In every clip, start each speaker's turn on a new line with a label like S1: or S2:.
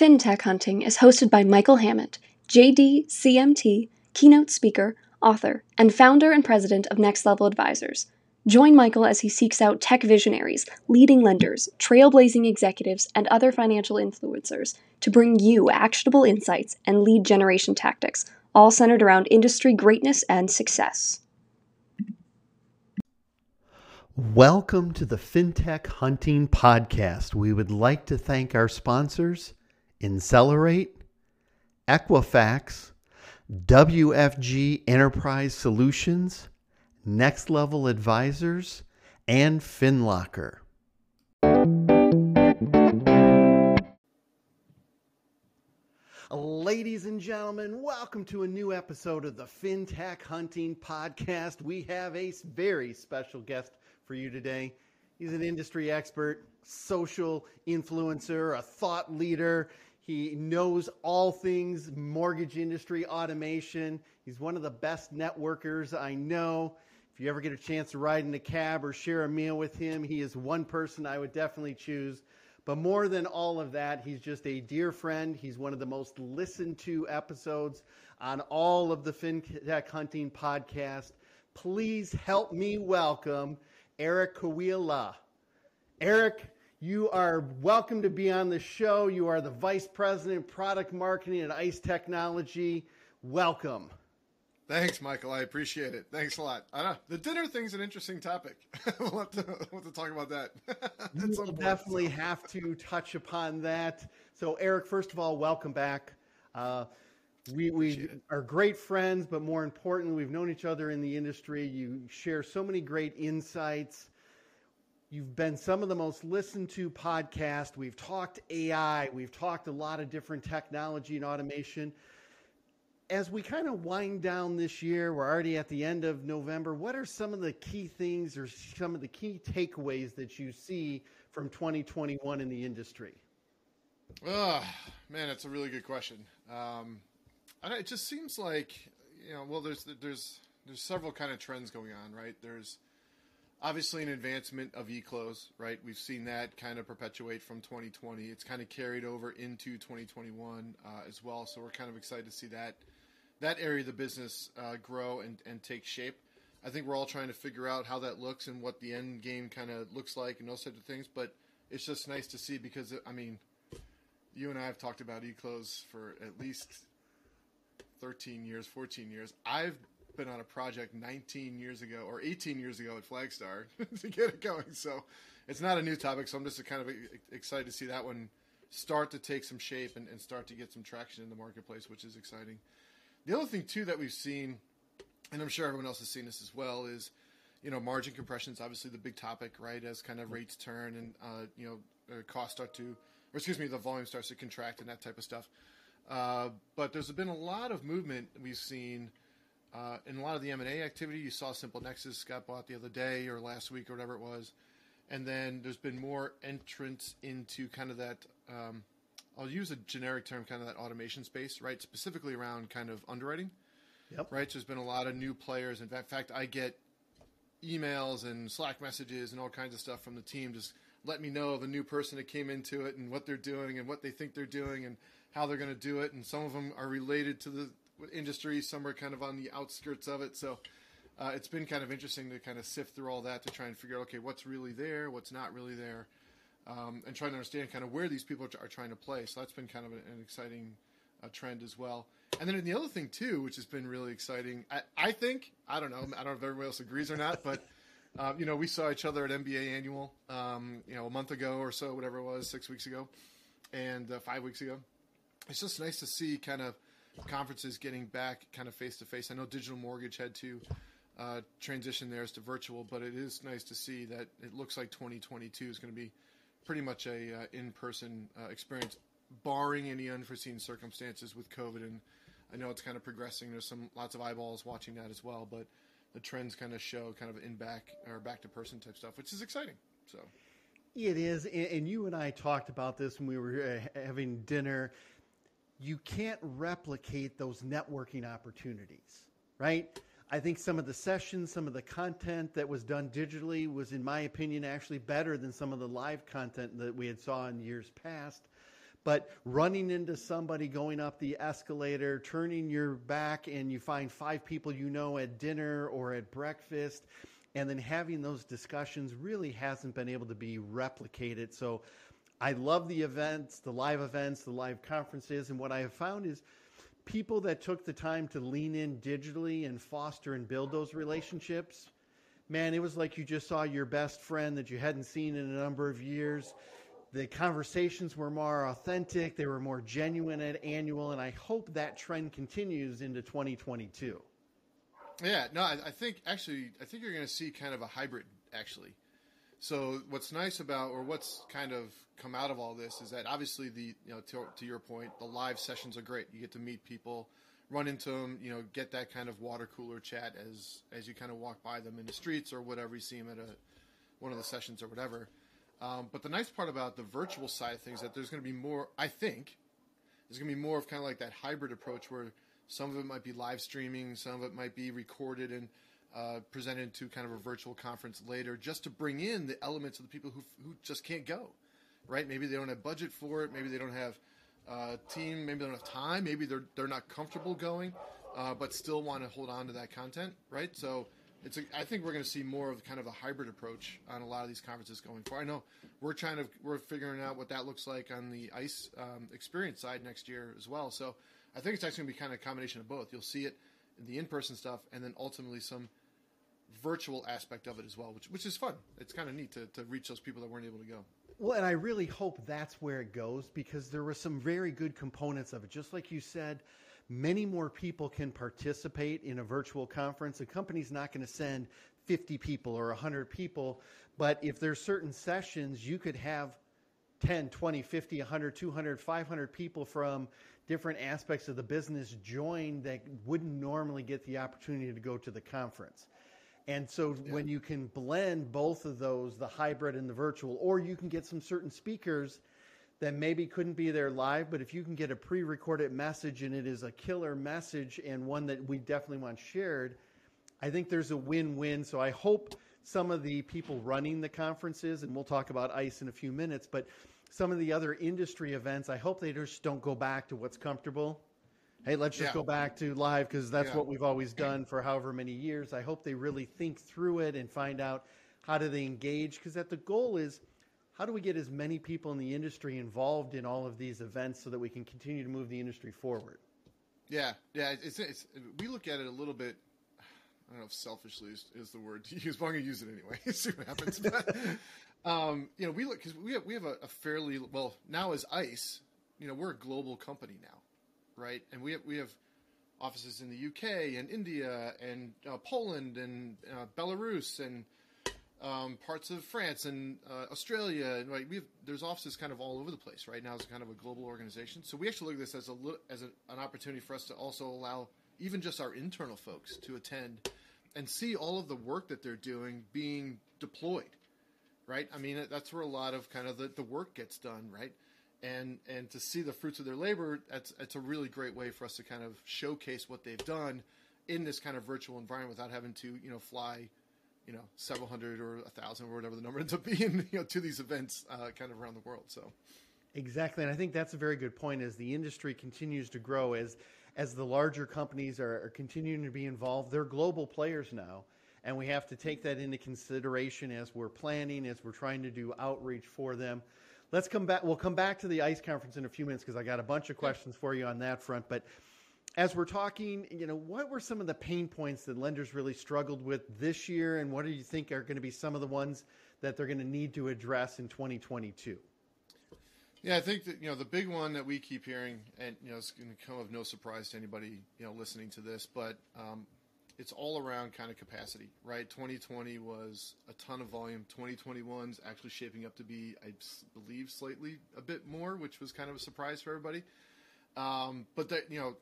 S1: FinTech Hunting is hosted by Michael Hammett, JD, CMT, keynote speaker, author, and founder and president of Next Level Advisors. Join Michael as he seeks out tech visionaries, leading lenders, trailblazing executives, and other financial influencers to bring you actionable insights and lead generation tactics, all centered around industry greatness and success.
S2: Welcome to the FinTech Hunting Podcast. We would like to thank our sponsors, Incelerate, Equifax, WFG Enterprise Solutions, Next Level Advisors, and FinLocker. Ladies and gentlemen, welcome to a new episode of the FinTech Hunting Podcast. We have a very special guest for you today. He's an industry expert, social influencer, a thought leader. He knows all things mortgage industry automation. He's one of the best networkers I know. If you ever get a chance to ride in a cab or share a meal with him, he is one person I would definitely choose. But more than all of that, he's just a dear friend. He's one of the most listened to episodes on all of the FinTech Hunting podcast. Please help me welcome Eric Kawila. Eric, you are welcome to be on the show. You are the Vice President, Product Marketing at ICE Technology. Welcome.
S3: Thanks, Michael. I appreciate it. Thanks a lot. I know the dinner thing's an interesting topic. we'll, have to, we'll have to talk about that.
S2: we'll definitely have to touch upon that. So, Eric, first of all, welcome back. Uh, we, we are great friends, but more importantly, we've known each other in the industry. You share so many great insights. You've been some of the most listened to podcast. We've talked AI. We've talked a lot of different technology and automation as we kind of wind down this year, we're already at the end of November. What are some of the key things or some of the key takeaways that you see from 2021 in the industry?
S3: Oh, man, that's a really good question. Um, it just seems like you know, well, there's there's there's several kind of trends going on, right? There's obviously an advancement of e-close, right? We've seen that kind of perpetuate from 2020. It's kind of carried over into 2021 uh, as well. So we're kind of excited to see that that area of the business uh, grow and, and take shape. I think we're all trying to figure out how that looks and what the end game kind of looks like and those types of things. But it's just nice to see because I mean, you and I have talked about eClose for at least 13 years, 14 years. I've been on a project 19 years ago or 18 years ago at Flagstar to get it going. So it's not a new topic. So I'm just kind of excited to see that one start to take some shape and, and start to get some traction in the marketplace, which is exciting. The other thing too that we've seen, and I'm sure everyone else has seen this as well, is you know margin compression is obviously the big topic, right? As kind of rates turn and uh, you know uh, costs start to, or excuse me, the volume starts to contract and that type of stuff. Uh, but there's been a lot of movement we've seen in a lot of the M&A activity. You saw SimpleNexus got bought the other day or last week or whatever it was, and then there's been more entrance into kind of that um, I'll use a generic term, kind of that automation space, right? Specifically around kind of underwriting.
S2: Yep.
S3: Right. So there's been a lot of new players. In fact, I get emails and Slack messages and all kinds of stuff from the team. Just let me know the new person that came into it and what they're doing and what they think they're doing and how they're going to do it. And some of them are related to the industry. Some are kind of on the outskirts of it. So uh, it's been kind of interesting to kind of sift through all that to try and figure out okay, what's really there, what's not really there um, and trying to understand kind of where these people are, trying to play. So that's been kind of an, exciting uh, trend as well. And then the other thing too, which has been really exciting, I, I, think I don't know, I don't know if everybody else agrees or not, but um, you know, we saw each other at MBA Annual, um, you know, a month ago or so, whatever it was, six weeks ago, and uh, five weeks ago. It's just nice to see kind of conferences getting back kind of face to face. I know Digital Mortgage had to uh, transition theirs to virtual, but it is nice to see that it looks like 2022 is going to be pretty much a uh, in-person uh, experience, barring any unforeseen circumstances with COVID. And I know it's kind of progressing. There's some lots of eyeballs watching that as well, but the trends kind of show kind of in back or back to person type stuff, which is exciting. So.
S2: It is, and you and I talked about this when we were uh, having dinner. You can't replicate those networking opportunities, right? I think some of the sessions, some of the content that was done digitally was, in my opinion, actually better than some of the live content that we had saw in years past. but running into somebody going up the escalator, turning your back, and you find five people you know at dinner or at breakfast, and then having those discussions really hasn't been able to be replicated. So I love the events, the live events, the live conferences, and what I have found is people that took the time to lean in digitally and foster and build those relationships. Man, it was like you just saw your best friend that you hadn't seen in a number of years. The conversations were more authentic, they were more genuine at annual, and I hope that trend continues into 2022.
S3: Yeah, no, I, I think actually, I think you're going to see kind of a hybrid actually. So what's nice about, or what's kind of come out of all this, is that obviously the, you know, to, to your point, the live sessions are great. You get to meet people, run into them, you know, get that kind of water cooler chat as as you kind of walk by them in the streets or whatever you see them at a one of the sessions or whatever. Um, but the nice part about the virtual side of things that there's going to be more. I think there's going to be more of kind of like that hybrid approach where some of it might be live streaming, some of it might be recorded and uh, presented to kind of a virtual conference later, just to bring in the elements of the people who who just can't go, right? Maybe they don't have budget for it. Maybe they don't have uh, team. Maybe they don't have time. Maybe they're they're not comfortable going, uh, but still want to hold on to that content, right? So. It's a, I think we're going to see more of kind of a hybrid approach on a lot of these conferences going forward. I know we're trying to we're figuring out what that looks like on the ICE um, experience side next year as well. So I think it's actually going to be kind of a combination of both. You'll see it in the in-person stuff, and then ultimately some virtual aspect of it as well, which which is fun. It's kind of neat to, to reach those people that weren't able to go.
S2: Well, and I really hope that's where it goes because there were some very good components of it. Just like you said, many more people can participate in a virtual conference. A company's not going to send 50 people or 100 people, but if there's certain sessions, you could have 10, 20, 50, 100, 200, 500 people from different aspects of the business join that wouldn't normally get the opportunity to go to the conference. And so yeah. when you can blend both of those, the hybrid and the virtual, or you can get some certain speakers that maybe couldn't be there live, but if you can get a pre-recorded message and it is a killer message and one that we definitely want shared, I think there's a win-win. So I hope some of the people running the conferences, and we'll talk about ICE in a few minutes, but some of the other industry events, I hope they just don't go back to what's comfortable hey, let's just yeah. go back to live because that's yeah. what we've always done for however many years. I hope they really think through it and find out how do they engage because that the goal is how do we get as many people in the industry involved in all of these events so that we can continue to move the industry forward.
S3: Yeah, yeah. It's, it's we look at it a little bit. I don't know if selfishly is, is the word to use, but I'm going to use it anyway. See what happens. but, um, you know, we look because we have we have a, a fairly well now as ICE. You know, we're a global company now right? And we have, we have offices in the UK and India and uh, Poland and uh, Belarus and um, parts of France and uh, Australia. And right, we have, there's offices kind of all over the place right now. It's kind of a global organization. So we actually look at this as a as a, an opportunity for us to also allow even just our internal folks to attend and see all of the work that they're doing being deployed. Right. I mean, that's where a lot of kind of the, the work gets done. Right and and to see the fruits of their labor, that's it's a really great way for us to kind of showcase what they've done in this kind of virtual environment without having to you know fly, you know, several hundred or a thousand or whatever the number ends up being, you know, to these events uh, kind of around the world. So.
S2: Exactly, and I think that's a very good point. As the industry continues to grow, as as the larger companies are, are continuing to be involved, they're global players now, and we have to take that into consideration as we're planning, as we're trying to do outreach for them. Let's come back. We'll come back to the ICE conference in a few minutes because I got a bunch of questions for you on that front. But as we're talking, you know, what were some of the pain points that lenders really struggled with this year, and what do you think are going to be some of the ones that they're going to need to address in 2022?
S3: Yeah, I think that you know the big one that we keep hearing, and you know, it's going to come of no surprise to anybody you know listening to this, but um, it's all around kind of capacity, right? 2020 was a ton of volume. 2021's actually shaping up to be, I believe, slightly a bit more, which was kind of a surprise for everybody. Um, but that you know,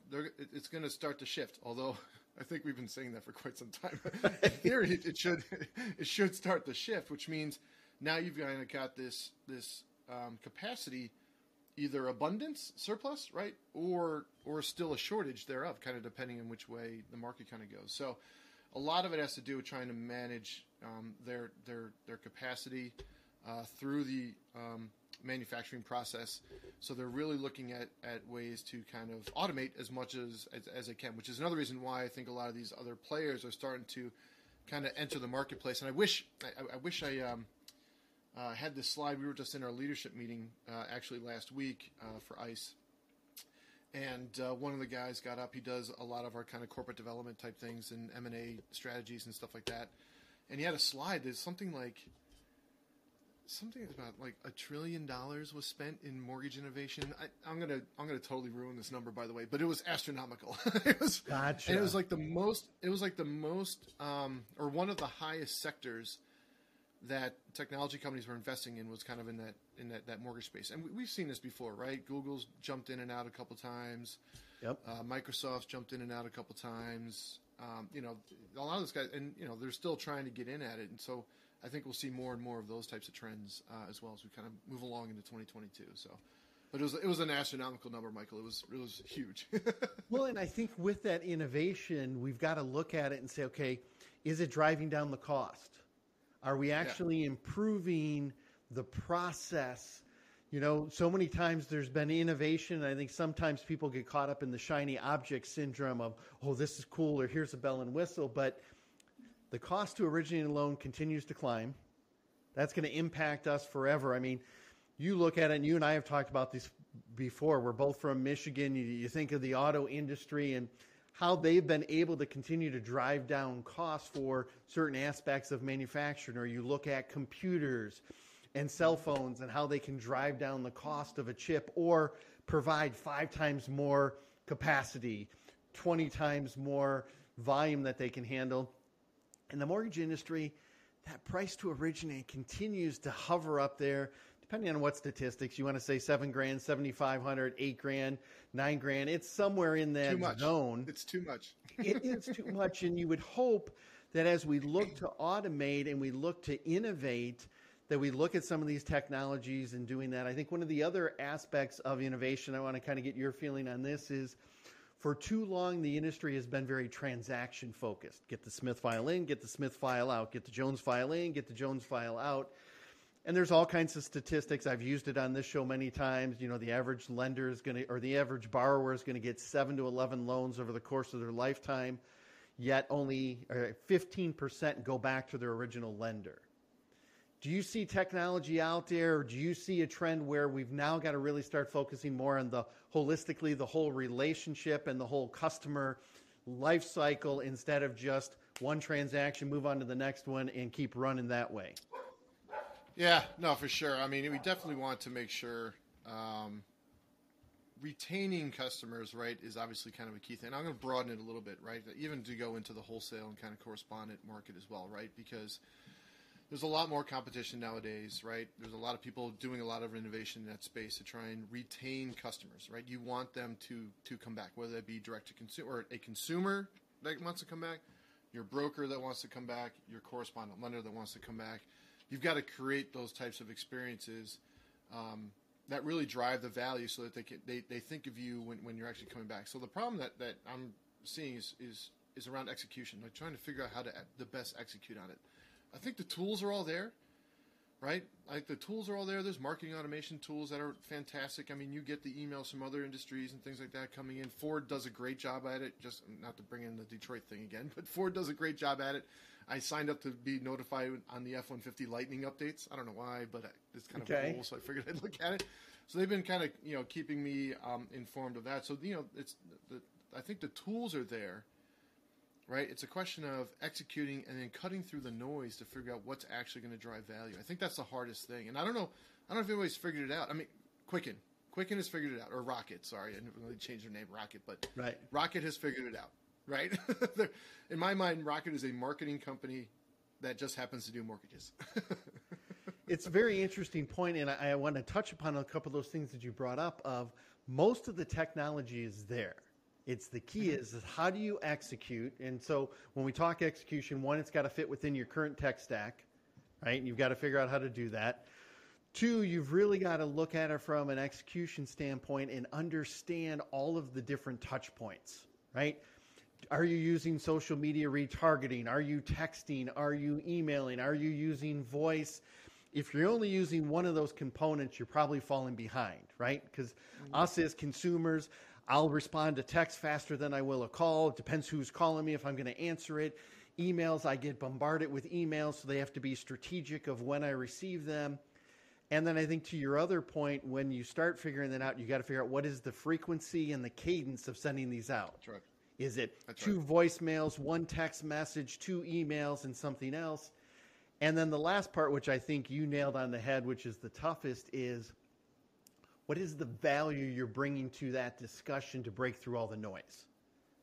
S3: it's going to start to shift. Although I think we've been saying that for quite some time. In theory, it, should it should start to shift, which means now you've kind of got this this um, capacity either abundance surplus right or or still a shortage thereof kind of depending on which way the market kind of goes so a lot of it has to do with trying to manage um, their their their capacity uh, through the um, manufacturing process. So they're really looking at, at ways to kind of automate as much as, as, as they can, which is another reason why I think a lot of these other players are starting to kind of enter the marketplace. And I wish I, I wish I um, uh, had this slide. We were just in our leadership meeting uh, actually last week uh, for ICE, and uh, one of the guys got up. He does a lot of our kind of corporate development type things and M and A strategies and stuff like that. And he had a slide. There's something like something about like a trillion dollars was spent in mortgage innovation. I, am gonna I'm gonna totally ruin this number by the way, but it was astronomical. it was
S2: gotcha.
S3: it was like the most it was like the most um, or one of the highest sectors that technology companies were investing in was kind of in that in that, that mortgage space. And we, have seen this before, right? Google's jumped in and out a couple times.
S2: Yep.
S3: Uh, Microsoft's jumped in and out a couple times. Um, you know, a lot of those guys, and you know, they're still trying to get in at it, and so I think we'll see more and more of those types of trends uh, as well as we kind of move along into 2022. So, but it was it was an astronomical number, Michael. It was it was huge.
S2: well, and I think with that innovation, we've got to look at it and say, okay, is it driving down the cost? Are we actually yeah. improving the process? You know, so many times there's been innovation. I think sometimes people get caught up in the shiny object syndrome of, oh, this is cool, or here's a bell and whistle. But the cost to originate a loan continues to climb. That's going to impact us forever. I mean, you look at it, and you and I have talked about this before. We're both from Michigan. You, you think of the auto industry and how they've been able to continue to drive down costs for certain aspects of manufacturing, or you look at computers and cell phones and how they can drive down the cost of a chip or provide five times more capacity, 20 times more volume that they can handle. In the mortgage industry, that price to originate continues to hover up there, depending on what statistics you want to say seven grand, 7,500, eight grand, nine grand. It's somewhere in that
S3: too much.
S2: zone.
S3: It's too much.
S2: it is too much. And you would hope that as we look to automate and we look to innovate, that we look at some of these technologies and doing that. I think one of the other aspects of innovation, I want to kind of get your feeling on this, is for too long, the industry has been very transaction focused. Get the Smith file in, get the Smith file out, get the Jones file in, get the Jones file out. And there's all kinds of statistics. I've used it on this show many times. You know, the average lender is going to, or the average borrower is going to get seven to 11 loans over the course of their lifetime, yet only uh, 15% go back to their original lender. Do you see technology out there, or do you see a trend where we've now got to really start focusing more on the holistically, the whole relationship and the whole customer life cycle instead of just one transaction, move on to the next one, and keep running that way?
S3: Yeah, no, for sure. I mean, we definitely want to make sure um, retaining customers, right, is obviously kind of a key thing. I'm going to broaden it a little bit, right, even to go into the wholesale and kind of correspondent market as well, right, because – there's a lot more competition nowadays, right? There's a lot of people doing a lot of innovation in that space to try and retain customers, right? You want them to to come back, whether that be direct to consumer or a consumer that wants to come back, your broker that wants to come back, your correspondent lender that wants to come back. You've got to create those types of experiences um, that really drive the value, so that they can, they, they think of you when, when you're actually coming back. So the problem that, that I'm seeing is is is around execution, like trying to figure out how to the best execute on it. I think the tools are all there, right? Like the tools are all there. There's marketing automation tools that are fantastic. I mean, you get the emails from other industries and things like that coming in. Ford does a great job at it. Just not to bring in the Detroit thing again, but Ford does a great job at it. I signed up to be notified on the F-150 Lightning updates. I don't know why, but it's kind of okay. cool, so I figured I'd look at it. So they've been kind of you know keeping me um, informed of that. So you know, it's the, I think the tools are there right? It's a question of executing and then cutting through the noise to figure out what's actually going to drive value. I think that's the hardest thing. And I don't know, I don't know if anybody's figured it out. I mean, Quicken, Quicken has figured it out, or Rocket. Sorry, I didn't really change their name, Rocket, but
S2: right.
S3: Rocket has figured it out, right? In my mind, Rocket is a marketing company that just happens to do mortgages.
S2: it's a very interesting point, and I, I want to touch upon a couple of those things that you brought up. Of most of the technology is there it's the key mm-hmm. is, is how do you execute? And so when we talk execution, one, it's got to fit within your current tech stack, right? And you've got to figure out how to do that. Two, you've really got to look at it from an execution standpoint and understand all of the different touch points, right? Are you using social media retargeting? Are you texting? Are you emailing? Are you using voice? if you're only using one of those components, you're probably falling behind, right? Because mm-hmm. us as consumers, I'll respond to text faster than I will a call. It depends who's calling me if I'm going to answer it. Emails, I get bombarded with emails, so they have to be strategic of when I receive them. And then I think to your other point, when you start figuring that out, you got to figure out what is the frequency and the cadence of sending these out.
S3: That's right.
S2: Is it That's two right. voicemails, one text message, two emails, and something else? And then the last part, which I think you nailed on the head, which is the toughest, is what is the value you're bringing to that discussion to break through all the noise,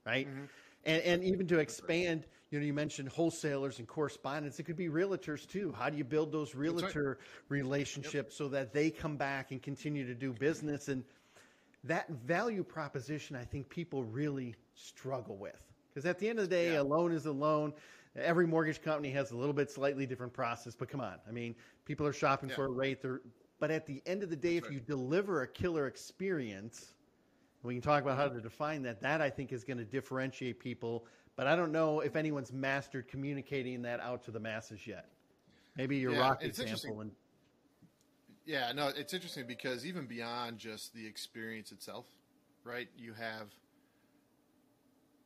S2: right? Mm-hmm. And, and even to expand, you know, you mentioned wholesalers and correspondents. It could be realtors too. How do you build those realtor right. relationships yep. so that they come back and continue to do business? And that value proposition, I think people really struggle with. Because at the end of the day, yeah. a loan is a loan. Every mortgage company has a little bit slightly different process, but come on. I mean, people are shopping yeah. for a rate. They're, but at the end of the day, That's if right. you deliver a killer experience, we can talk about how to define that. That I think is going to differentiate people. But I don't know if anyone's mastered communicating that out to the masses yet. Maybe your yeah, rock example. And
S3: yeah, no, it's interesting because even beyond just the experience itself, right? You have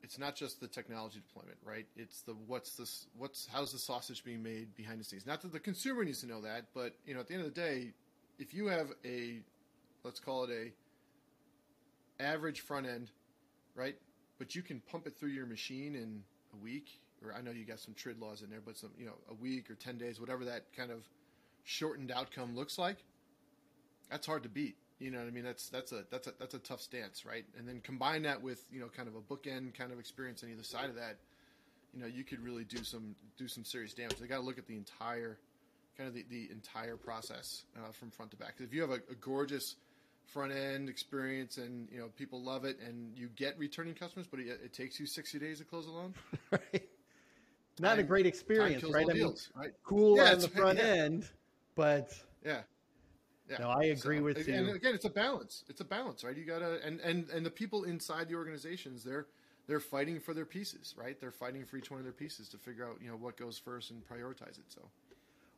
S3: it's not just the technology deployment, right? It's the what's this what's how's the sausage being made behind the scenes. Not that the consumer needs to know that, but you know, at the end of the day, if you have a let's call it a average front end, right? But you can pump it through your machine in a week, or I know you got some TRID laws in there, but some you know a week or ten days, whatever that kind of shortened outcome looks like, that's hard to beat. You know what I mean? That's that's a that's a that's a tough stance, right? And then combine that with you know kind of a bookend kind of experience on either side of that, you know, you could really do some do some serious damage. They got to look at the entire kind of the, the entire process uh, from front to back. If you have a, a, gorgeous front end experience and you know people love it, and you get returning customers, but it, it takes you sixty days to close a loan,
S2: right? Not time, a great experience, right? I mean, right? Cool yeah, on the front yeah. end, but
S3: yeah
S2: yeah. No, I agree so, with
S3: and
S2: you.
S3: And again, it's a balance. It's a balance, right? You gotta and and and the people inside the organizations, they're they're fighting for their pieces, right? They're fighting for each one of their pieces to figure out, you know, what goes first and prioritize it. So.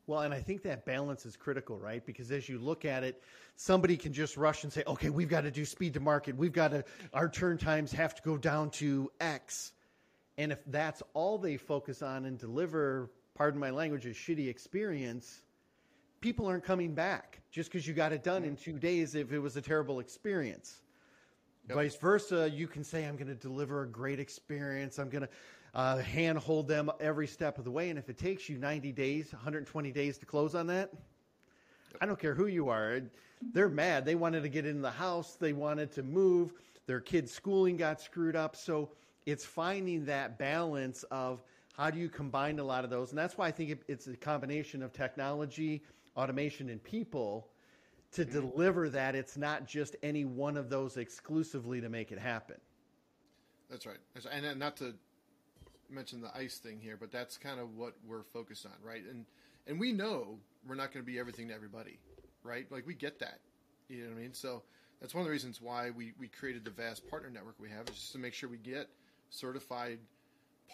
S2: Well, and I think that balance is critical, right? Because as you look at it, somebody can just rush and say, "Okay, we've got to do speed to market. We've got to our turn times have to go down to X." And if that's all they focus on and deliver, pardon my language, a shitty experience, people aren't coming back just because you got it done in two days if it was a terrible experience. Yep. Vice versa, you can say, I'm going to deliver a great experience. I'm going to uh, hand hold them every step of the way. And if it takes you 90 days, 120 days to close on that. I don't care who you are. They're mad. They wanted to get in the house, they wanted to move. Their kids' schooling got screwed up. So it's finding that balance of how do you combine a lot of those. And that's why I think it's a combination of technology automation and people to mm-hmm. deliver that. It's not just any one of those exclusively to make it happen.
S3: That's right. And not to mention the ICE thing here, but that's kind of what we're focused on, right? And and we know we're not going to be everything to everybody, right? Like we get that. You know what I mean? So that's one of the reasons why we, we created the vast partner network we have is just to make sure we get certified –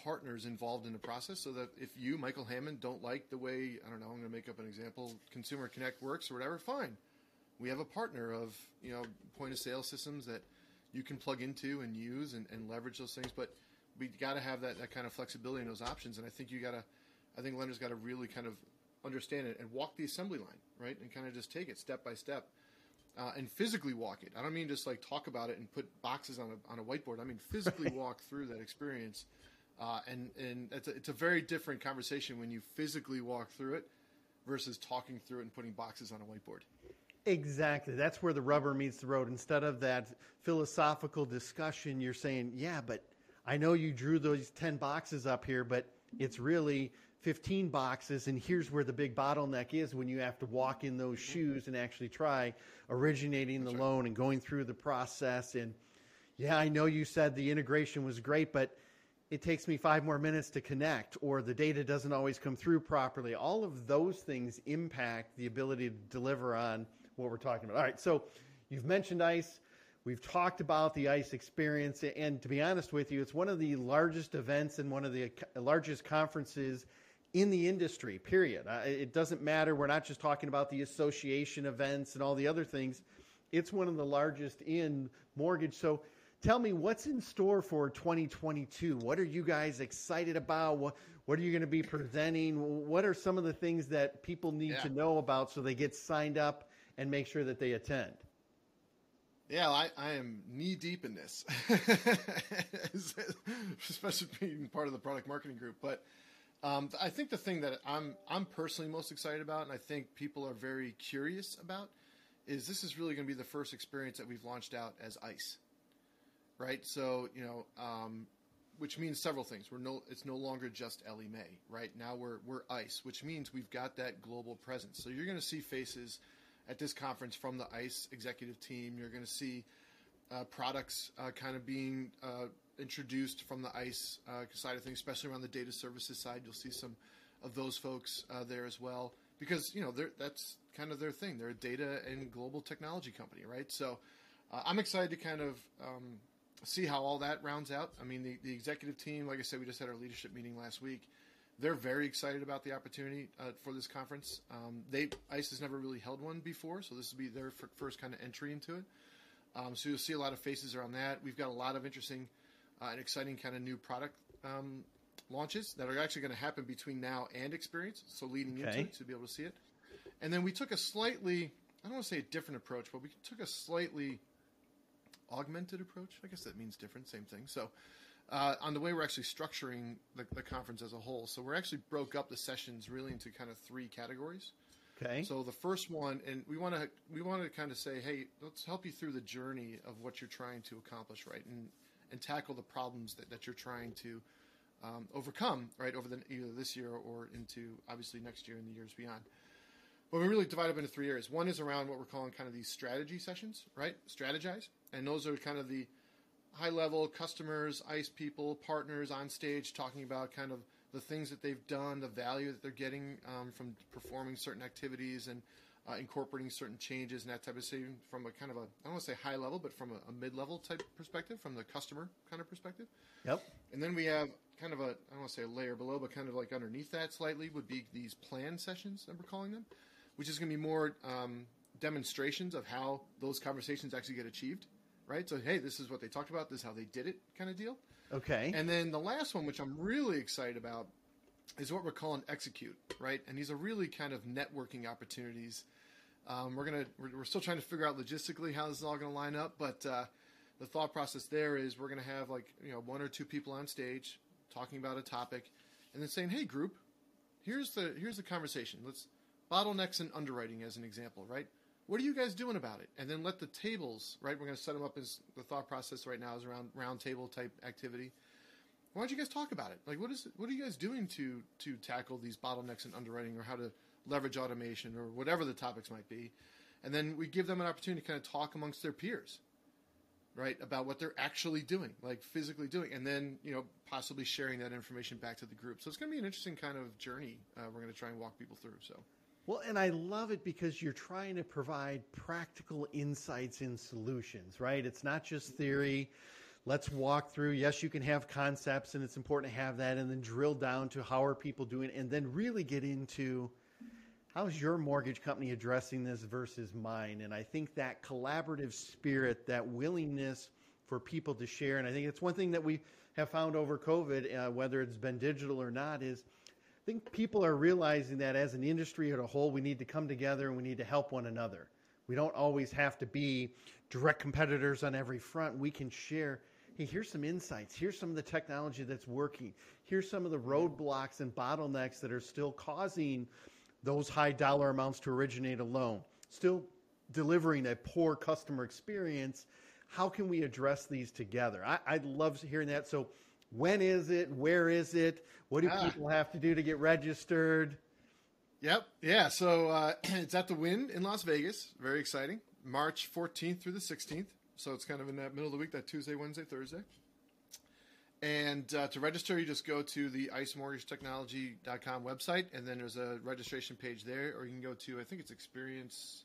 S3: partners involved in the process so that if you, Michael Hammett, don't like the way, I don't know, I'm going to make up an example, Consumer Connect works or whatever, fine. We have a partner of, you know, point of sale systems that you can plug into and use and, and leverage those things. But we got to have that, that kind of flexibility in those options. And I think you got to, I think lenders got to really kind of understand it and walk the assembly line, right? And kind of just take it step by step. Uh, and physically walk it. I don't mean just like talk about it and put boxes on a, on a whiteboard. I mean physically walk through that experience uh, and and it's a, it's a very different conversation when you physically walk through it versus talking through it and putting boxes on a whiteboard.
S2: Exactly. That's where the rubber meets the road. Instead of that philosophical discussion, you're saying, yeah, but I know you drew those 10 boxes up here, but it's really 15 boxes. And here's where the big bottleneck is when you have to walk in those shoes and actually try originating the loan and going through the process. And yeah, I know you said the integration was great, but it takes me five more minutes to connect, or the data doesn't always come through properly. All of those things impact the ability to deliver on what we're talking about. All right, so you've mentioned ICE. We've talked about the ICE experience, and to be honest with you, it's one of the largest events and one of the largest conferences in the industry, period. Uh, it doesn't matter. We're not just talking about the association events and all the other things. It's one of the largest in mortgage. So tell me what's in store for 2022. What are you guys excited about? What, what are you going to be presenting? What are some of the things that people need yeah. to know about so they get signed up and make sure that they attend?
S3: Yeah, I, I am knee deep in this, especially being part of the product marketing group. But um, I think the thing that I'm I'm personally most excited about, and I think people are very curious about, is this is really going to be the first experience that we've launched out as ICE, right? So you know, um, which means several things. We're no, it's no longer just Ellie Mae, right? Now we're we're ICE, which means we've got that global presence. So you're going to see faces at this conference from the ICE executive team. You're going to see uh, products uh, kind of being uh, introduced from the ICE uh, side of things, especially around the data services side. You'll see some of those folks uh, there as well because you know that's kind of their thing. They're a data and global technology company, right? So uh, I'm excited to kind of um, see how all that rounds out. I mean, the, the executive team, like I said, we just had our leadership meeting last week they're very excited about the opportunity uh, for this conference. Um, they ICE has never really held one before, so this will be their f- first kind of entry into it. Um, so you'll see a lot of faces around that. We've got a lot of interesting uh, and exciting kind of new product um, launches that are actually going to happen between now and experience. So leading okay. into it to be able to see it. And then we took a slightly, I don't want to say a different approach, but we took a slightly augmented approach. I guess that means different, same thing. So uh, on the way we're actually structuring the, the, conference as a whole. So we're actually broke up the sessions really into kind of three categories.
S2: Okay.
S3: So the first one, and we want to we want to kind of say, hey, let's help you through the journey of what you're trying to accomplish, right, and and tackle the problems that, that you're trying to um, overcome, right, over the either this year or into obviously next year and the years beyond. But we really divide up into three areas. One is around what we're calling kind of these strategy sessions, right? Strategize, and those are kind of the high level customers, ICE people, partners on stage talking about kind of the things that they've done, the value that they're getting um, from performing certain activities and uh, incorporating certain changes and that type of thing from a kind of a, I don't want to say high level, but from a, a mid level type perspective, from the customer kind of perspective.
S2: Yep.
S3: And then we have kind of a, I don't want to say a layer below, but kind of like underneath that slightly would be these plan sessions that we're calling them, which is going to be more um, demonstrations of how those conversations actually get achieved right? So hey, this is what they talked about. This is how they did it, kind of deal.
S2: Okay.
S3: And then the last one, which I'm really excited about, is what we're calling execute, right? And these are really kind of networking opportunities. Um, we're gonna we're, we're, still trying to figure out logistically how this is all going to line up, but uh, the thought process there is we're going to have like you know one or two people on stage talking about a topic, and then saying, "Hey, group, here's the here's the conversation. Let's bottlenecks in underwriting as an example, right? What are you guys doing about it? And then let the tables, right? We're going to set them up as the thought process right now is around round table type activity. Why don't you guys talk about it? Like, what is what are you guys doing to to tackle these bottlenecks in underwriting, or how to leverage automation, or whatever the topics might be? And then we give them an opportunity to kind of talk amongst their peers, right, about what they're actually doing, like physically doing, and then you know possibly sharing that information back to the group. So it's going to be an interesting kind of journey uh, we're going to try and walk people through. So.
S2: Well, and I love it because you're trying to provide practical insights and solutions, right? It's not just theory. Let's walk through. Yes, you can have concepts, and it's important to have that, and then drill down to how are people doing, and then really get into how's your mortgage company addressing this versus mine. And I think that collaborative spirit, that willingness for people to share, and I think it's one thing that we have found over COVID, uh, whether it's been digital or not, is think people are realizing that as an industry as a whole, we need to come together and we need to help one another. We don't always have to be direct competitors on every front. We can share, hey, here's some insights. Here's some of the technology that's working. Here's some of the roadblocks and bottlenecks that are still causing those high dollar amounts to originate a loan, still delivering a poor customer experience. How can we address these together? I, I love hearing that. So when is it? Where is it? What do ah. people have to do to get registered?
S3: Yep. Yeah. So uh, it's at the Wynn in Las Vegas. Very exciting. March 14th through the 16th. So it's kind of in that middle of the week, that Tuesday, Wednesday, Thursday. And uh, to register, you just go to the icemortgagetechnology.com website, and then there's a registration page there, or you can go to, I think it's experience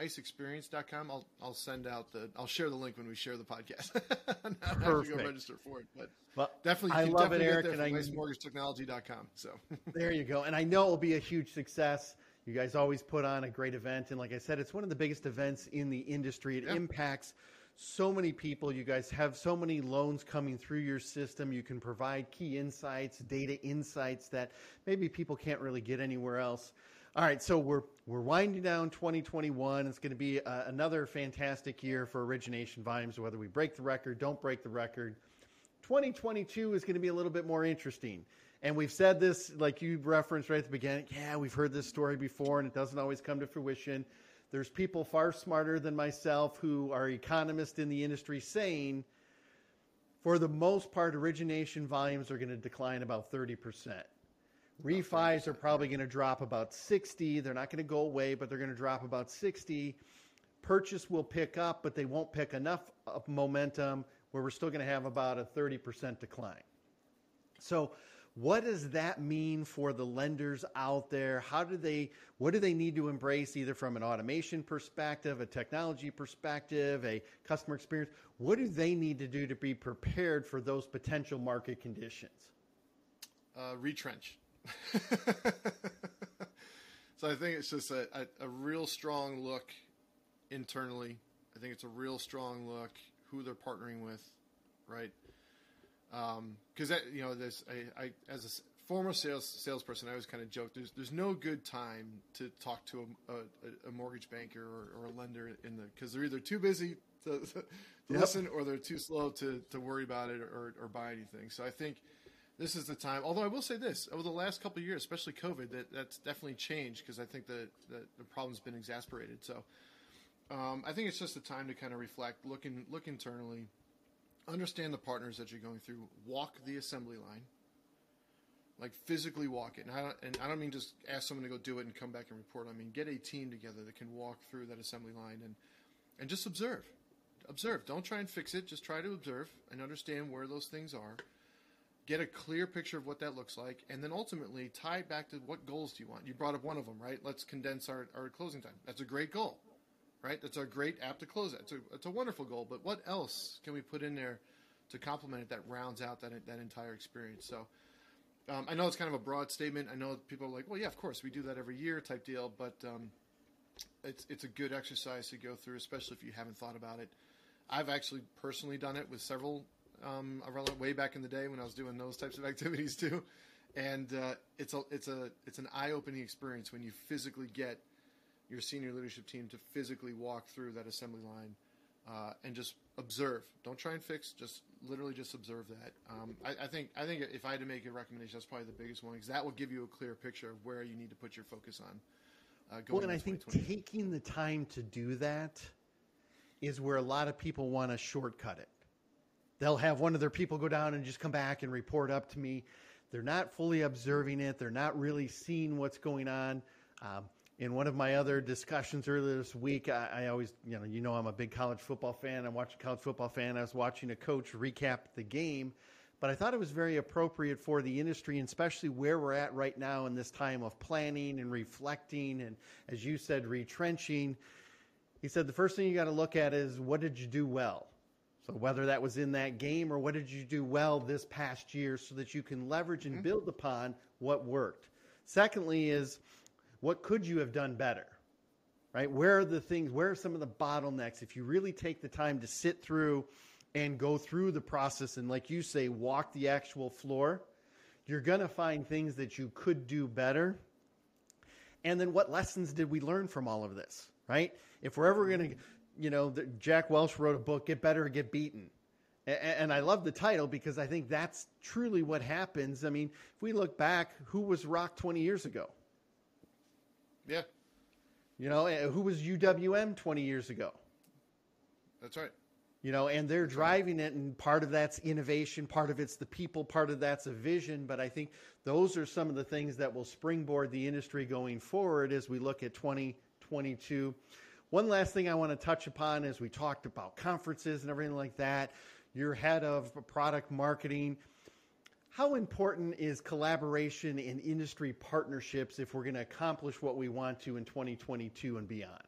S3: iceexperience.com. I'll I'll send out the I'll share the link when we share the podcast.
S2: Perfect.
S3: go register for it, but
S2: Well,
S3: definitely
S2: I love it,
S3: definitely
S2: Eric,
S3: get
S2: and I-
S3: from icemortgagetechnology.com. So
S2: There you go. And I know it'll be a huge success. You guys always put on a great event. And like I said, it's one of the biggest events in the industry. It
S3: Yeah.
S2: impacts so many people. You guys have so many loans coming through your system. You can provide key insights, data insights that maybe people can't really get anywhere else. All right, so we're we're winding down 2021. It's going to be uh, another fantastic year for origination volumes. Whether we break the record, don't break the record, 2022 is going to be a little bit more interesting. And we've said this, like you referenced right at the beginning. Yeah, we've heard this story before, and it doesn't always come to fruition. There's people far smarter than myself who are economists in the industry saying, for the most part, origination volumes are going to decline about 30%. Refis are probably going to drop about 60. They're not going to go away, but they're going to drop about 60. Purchase will pick up, but they won't pick enough of momentum where we're still going to have about a 30% decline. So, what does that mean for the lenders out there? How do they what do they need to embrace either from an automation perspective, a technology perspective, a customer experience? What do they need to do to be prepared for those potential market conditions?
S3: uh, retrench. so I think it's just a, a, a real strong look internally. I think it's a real strong look who they're partnering with, right? Um, because that you know, this I, I as a former sales salesperson, I always kind of joke. There's there's no good time to talk to a, a, a mortgage banker or, or a lender in the because they're either too busy to, to
S2: Yep.
S3: listen or they're too slow to, to worry about it or, or buy anything. So I think this is the time. Although I will say this, over the last couple of years, especially COVID, that that's definitely changed because I think that the, the problem's been exasperated. So um, I think it's just a time to kind of reflect, look in, look internally, understand the partners that you're going through, walk the assembly line, like physically walk it. And I don't, and I don't mean just ask someone to go do it and come back and report. I mean get a team together that can walk through that assembly line and and just observe. Observe. Don't try and fix it. Just try to observe and understand where those things are. Get a clear picture of what that looks like, and then ultimately tie it back to what goals do you want. You brought up one of them, right? Let's condense our, our closing time. That's a great goal, right? That's a great app to close it. It's a, it's a wonderful goal, but what else can we put in there to complement it that rounds out that, that entire experience? So um, I know it's kind of a broad statement. I know people are like, well, yeah, of course, we do that every year type deal, but um, it's it's a good exercise to go through, especially if you haven't thought about it. I've actually personally done it with several um, around way back in the day when I was doing those types of activities too, and uh, it's a it's a it's an eye opening experience when you physically get your senior leadership team to physically walk through that assembly line uh, and just observe. Don't try and fix. Just literally just observe that. Um, I, I think I think if I had to make a recommendation, that's probably the biggest one because that will give you a clear picture of where you need to put your focus on. Uh, going
S2: Well, and I think taking the time to do that is where a lot of people want to shortcut it. They'll have one of their people go down and just come back and report up to me. They're not fully observing it. They're not really seeing what's going on. Um, in one of my other discussions earlier this week, I, I always, you know, you know, I'm a big college football fan. I'm watching college football fan. I was watching a coach recap the game, but I thought it was very appropriate for the industry, and especially where we're at right now in this time of planning and reflecting, and as you said, retrenching. He said the first thing you got to look at is what did you do well. So whether that was in that game or what did you do well this past year so that you can leverage and mm-hmm. build upon what worked. Secondly is what could you have done better? Right? Where are the things, where are some of the bottlenecks? If you really take the time to sit through and go through the process and like you say, walk the actual floor, you're going to find things that you could do better. And then what lessons did we learn from all of this, right? If we're ever going to, you know, the, Jack Welch wrote a book, Get Better or Get Beaten. And I love the title because I think that's truly what happens. I mean, if we look back, who was rock 20 years ago?
S3: Yeah,
S2: You know, eh, who was UWM 20 years ago?
S3: that's right.
S2: You know, and they're driving it, and part of that's innovation, part of it's the people, part of that's a vision. But I think those are some of the things that will springboard the industry going forward as we look at 2022. One last thing I want to touch upon is we talked about conferences and everything like that. You're head of product marketing. How important is collaboration and industry partnerships if we're going to accomplish what we want to in 2022 and beyond?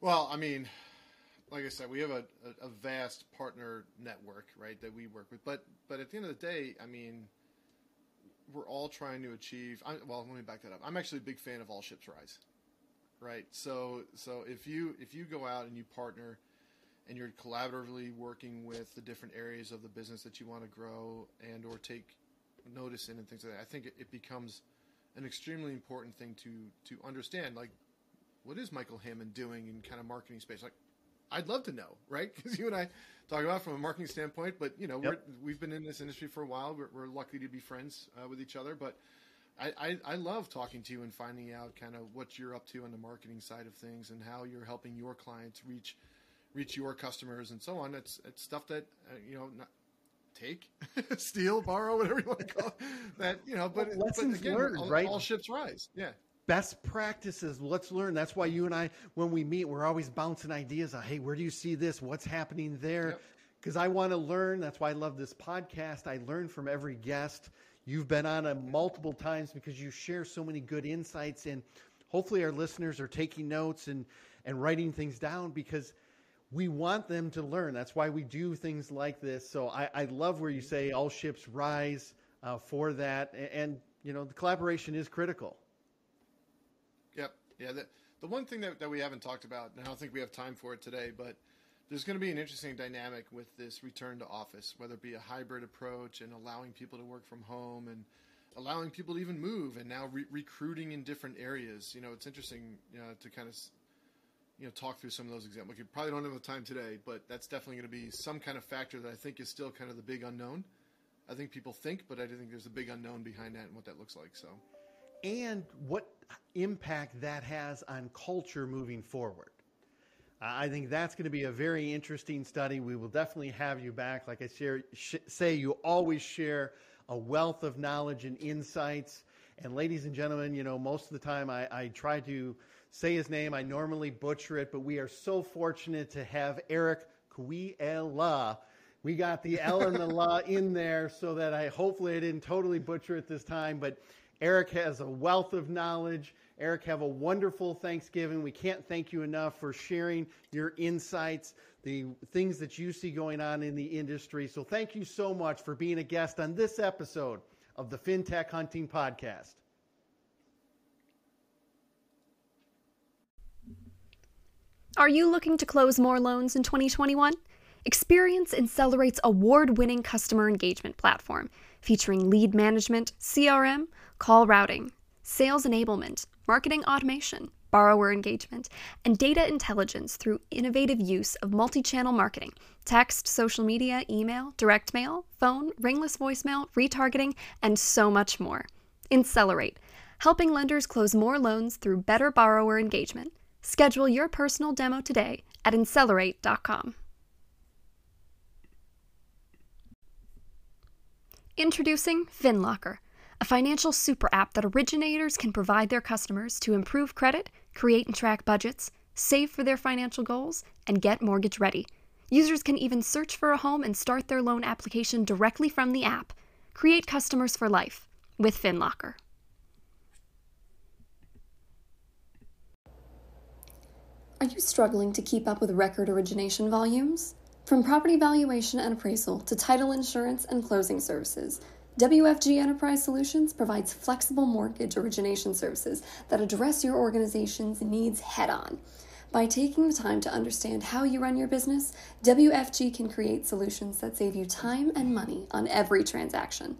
S3: Well, I mean, like I said, we have a, a, vast partner network, right, that we work with. But but at the end of the day, I mean, we're all trying to achieve. I, well, let me back that up. I'm actually a big fan of all ships rise, right? So so if you if you go out and you partner, and you're collaboratively working with the different areas of the business that you want to grow and or take notice in and things like that, I think it, it becomes an extremely important thing to to understand. Like, what is Michael Hammett doing in kind of marketing space? Like, I'd love to know, right? Because you and I talk about from a marketing standpoint, but you know, yep. we have been in this industry for a while. We're, we're lucky to be friends uh, with each other, but I, I, I, love talking to you and finding out kind of what you're up to on the marketing side of things and how you're helping your clients reach reach your customers and so on. It's it's stuff that uh, you know. Not, take, steal, borrow, whatever you want to call it. That you know, but,
S2: well, lessons
S3: but again,
S2: learned,
S3: all,
S2: right?
S3: All ships rise. Yeah
S2: best practices. Let's learn. That's why you and I, when we meet, we're always bouncing ideas. Of, hey, where do you see this? What's happening there? Because yep. I want to learn. That's why I love this podcast. I learn from every guest. You've been on multiple times because you share so many good insights, and hopefully our listeners are taking notes and and writing things down because we want them to learn. That's why we do things like this. So I, I love where you say all ships rise uh, for that, and, and you know the collaboration is critical.
S3: Yep. Yeah. The, the one thing that, that we haven't talked about, and I don't think we have time for it today, but there's going to be an interesting dynamic with this return to office, whether it be a hybrid approach and allowing people to work from home and allowing people to even move and now re- recruiting in different areas. You know, it's interesting you know, to kind of you know talk through some of those examples. You probably don't have the time today, but that's definitely going to be some kind of factor that I think is still kind of the big unknown. I think people think, but I think there's a big unknown behind that and what that looks like. So,
S2: and what impact that has on culture moving forward. I think that's going to be a very interesting study. We will definitely have you back. Like I share, sh- say, you always share a wealth of knowledge and insights. And ladies and gentlemen, you know, most of the time I, I try to say his name. I normally butcher it, but we are so fortunate to have Eric Kuiela. We got the L and the La in there so that I hopefully I didn't totally butcher it this time. But Eric has a wealth of knowledge. Eric, have a wonderful Thanksgiving. We can't thank you enough for sharing your insights, the things that you see going on in the industry. So, thank you so much for being a guest on this episode of the FinTech Hunting Podcast.
S1: Are you looking to close more loans in 2021? Experience Insellerate's award winning customer engagement platform featuring lead management, CRM, call routing, sales enablement, marketing automation, borrower engagement, and data intelligence through innovative use of multi channel marketing text, social media, email, direct mail, phone, ringless voicemail, retargeting, and so much more. Insellerate, helping lenders close more loans through better borrower engagement. Schedule your personal demo today at Insellerate.com. Introducing FinLocker a financial super app that originators can provide their customers to improve credit, create and track budgets, save for their financial goals, and get mortgage ready. Users can even search for a home and start their loan application directly from the app. Create customers for life with FinLocker. Are you struggling to keep up with record origination volumes? From property valuation and appraisal to title insurance and closing services, WFG Enterprise Solutions provides flexible mortgage origination services that address your organization's needs head on. By taking the time to understand how you run your business, WFG can create solutions that save you time and money on every transaction.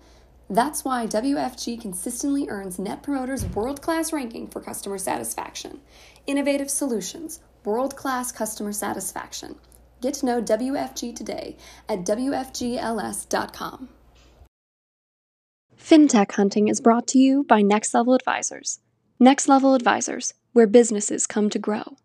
S1: That's why WFG consistently earns Net Promoter's world class ranking for customer satisfaction. Innovative solutions, world class customer satisfaction. Get to know WFG today at WFGLS.com. FinTech Hunting is brought to you by Next Level Advisors. Next Level Advisors, where businesses come to grow.